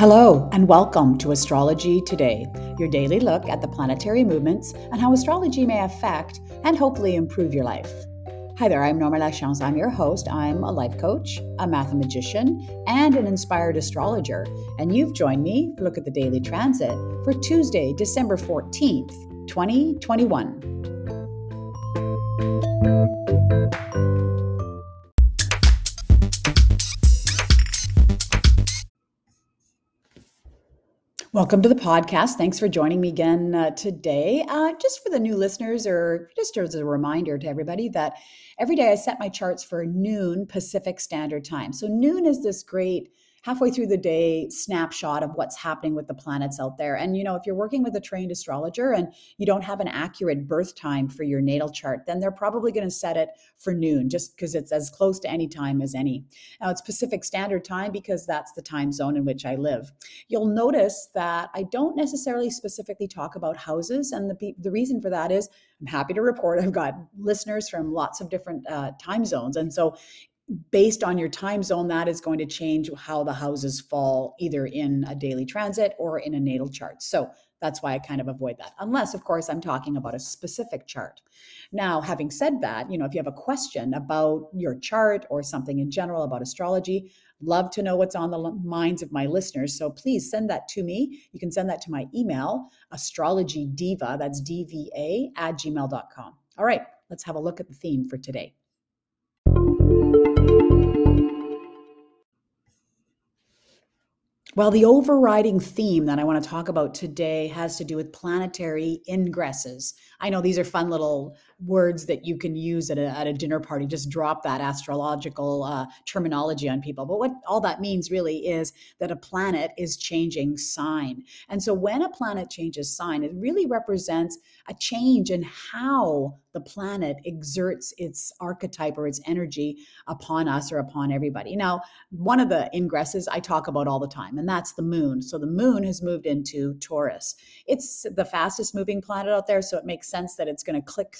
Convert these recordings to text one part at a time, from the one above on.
Hello, and welcome to Astrology Today, your daily look at the planetary movements and how astrology may affect and hopefully improve your life. Hi there, I'm Norma Lachance. I'm your host. I'm a life coach, a mathematician, and an inspired astrologer. And you've joined me to look at the daily transit for Tuesday, December 14th, 2021. Welcome to the podcast. Thanks for joining me again uh, today. Uh, just for the new listeners, or just as a reminder to everybody, that every day I set my charts for noon Pacific Standard Time. So, noon is this great halfway through the day snapshot of what's happening with the planets out there. And, you know, if you're working with a trained astrologer and you don't have an accurate birth time for your natal chart, then they're probably going to set it for noon just because it's as close to any time as any. Now, it's Pacific Standard Time because that's the time zone in which I live. You'll notice that I don't necessarily specifically talk about houses. And the, the reason for that is I'm happy to report I've got listeners from lots of different uh, time zones. And so based on your time zone, that is going to change how the houses fall either in a daily transit or in a natal chart. So that's why I kind of avoid that, unless, of course, I'm talking about a specific chart. Now, having said that, you know, if you have a question about your chart or something in general about astrology, love to know what's on the minds of my listeners. So please send that to me. You can send that to my email, astrologydiva, that's D-V-A, at gmail.com. All right, let's have a look at the theme for today. Well, the overriding theme that I want to talk about today has to do with planetary ingresses. I know these are fun little words that you can use at a, at a dinner party. Just drop that astrological uh, terminology on people. But what all that means really is that a planet is changing sign. And so when a planet changes sign, it really represents a change in how the planet exerts its archetype or its energy upon us or upon everybody. Now, one of the ingresses I talk about all the time, and that's the moon. So the moon has moved into Taurus. It's the fastest moving planet out there, so it makes sense that it's going to click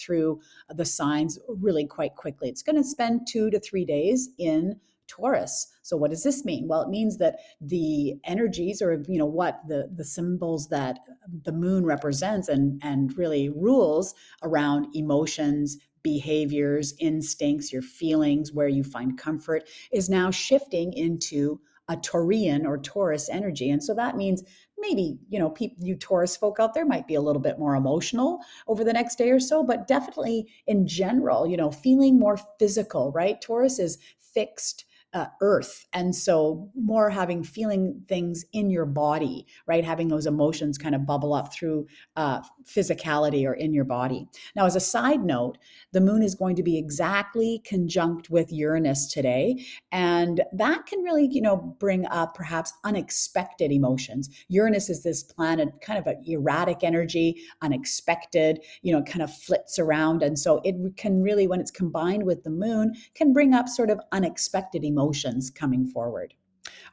the signs really quite quickly. It's going to spend two to three days in Taurus. So what does this mean? Well, it means that the energies or you know what the the symbols that the moon represents and and really rules around emotions, behaviors, instincts, your feelings, where you find comfort is now shifting into a Taurian or Taurus energy. And so that means maybe, you know, people, you Taurus folk out there might be a little bit more emotional over the next day or so, but definitely in general, you know, feeling more physical, right? Taurus is fixed uh, earth. And so more having feeling things in your body right? Having those emotions kind of bubble up through uh, physicality or in your body. Now as a side note the moon is going to be exactly conjunct with uranus today and that can really you know bring up perhaps unexpected emotions. Uranus is this planet kind of an erratic energy unexpected you know kind of flits around and so it can really when it's combined with the moon can bring up sort of unexpected emotions emotions coming forward.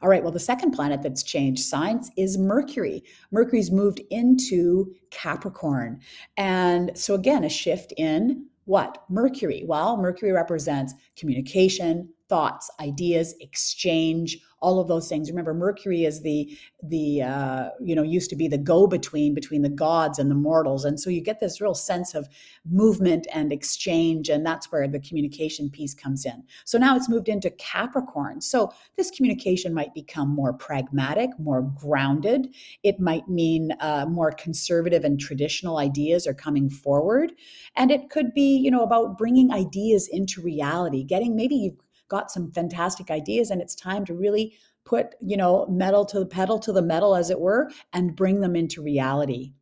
All right, well, the second planet that's changed signs is Mercury. Mercury's moved into Capricorn. And so, again, a shift in what? Mercury. Well, Mercury represents communication, thoughts, ideas, exchange, all of those things. Remember, Mercury is the the uh, you know used to be the go between between the gods and the mortals, and so you get this real sense of movement and exchange, and that's where the communication piece comes in. So now it's moved into Capricorn. So this communication might become more pragmatic, more grounded. It might mean uh, more conservative and traditional ideas are coming forward, and it could be you know about bringing ideas into reality, getting maybe you've got some fantastic ideas and it's time to really put you know metal to the pedal to the metal as it were and bring them into reality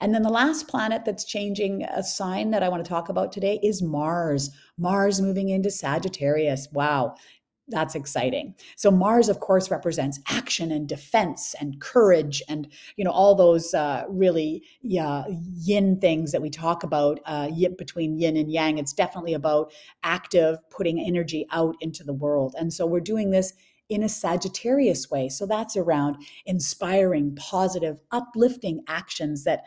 and then the last planet that's changing a sign that I want to talk about today is Mars. Mars moving into Sagittarius. Wow. That's exciting. So Mars, of course, represents action and defense and courage and you know all those uh, really yeah, yin things that we talk about uh, between yin and yang. It's definitely about active putting energy out into the world, and so we're doing this in a Sagittarius way. So that's around inspiring, positive, uplifting actions that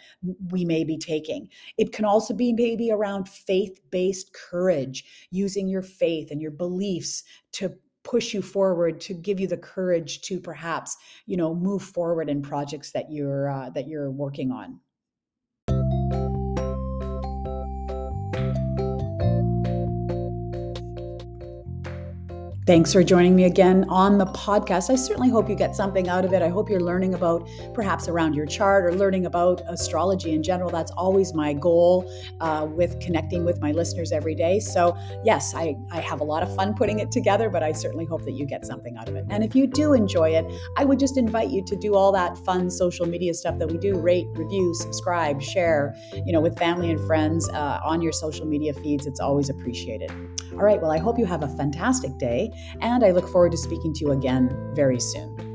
we may be taking. It can also be maybe around faith based courage, using your faith and your beliefs to push you forward to give you the courage to perhaps you know move forward in projects that you're uh, that you're working on Thanks for joining me again on the podcast. I certainly hope you get something out of it. I hope you're learning about perhaps around your chart or learning about astrology in general. That's always my goal uh, with connecting with my listeners every day. So, yes, I, I have a lot of fun putting it together, but I certainly hope that you get something out of it. And if you do enjoy it, I would just invite you to do all that fun social media stuff that we do rate, review, subscribe, share, you know, with family and friends uh, on your social media feeds. It's always appreciated. All right, well, I hope you have a fantastic day and I look forward to speaking to you again very soon.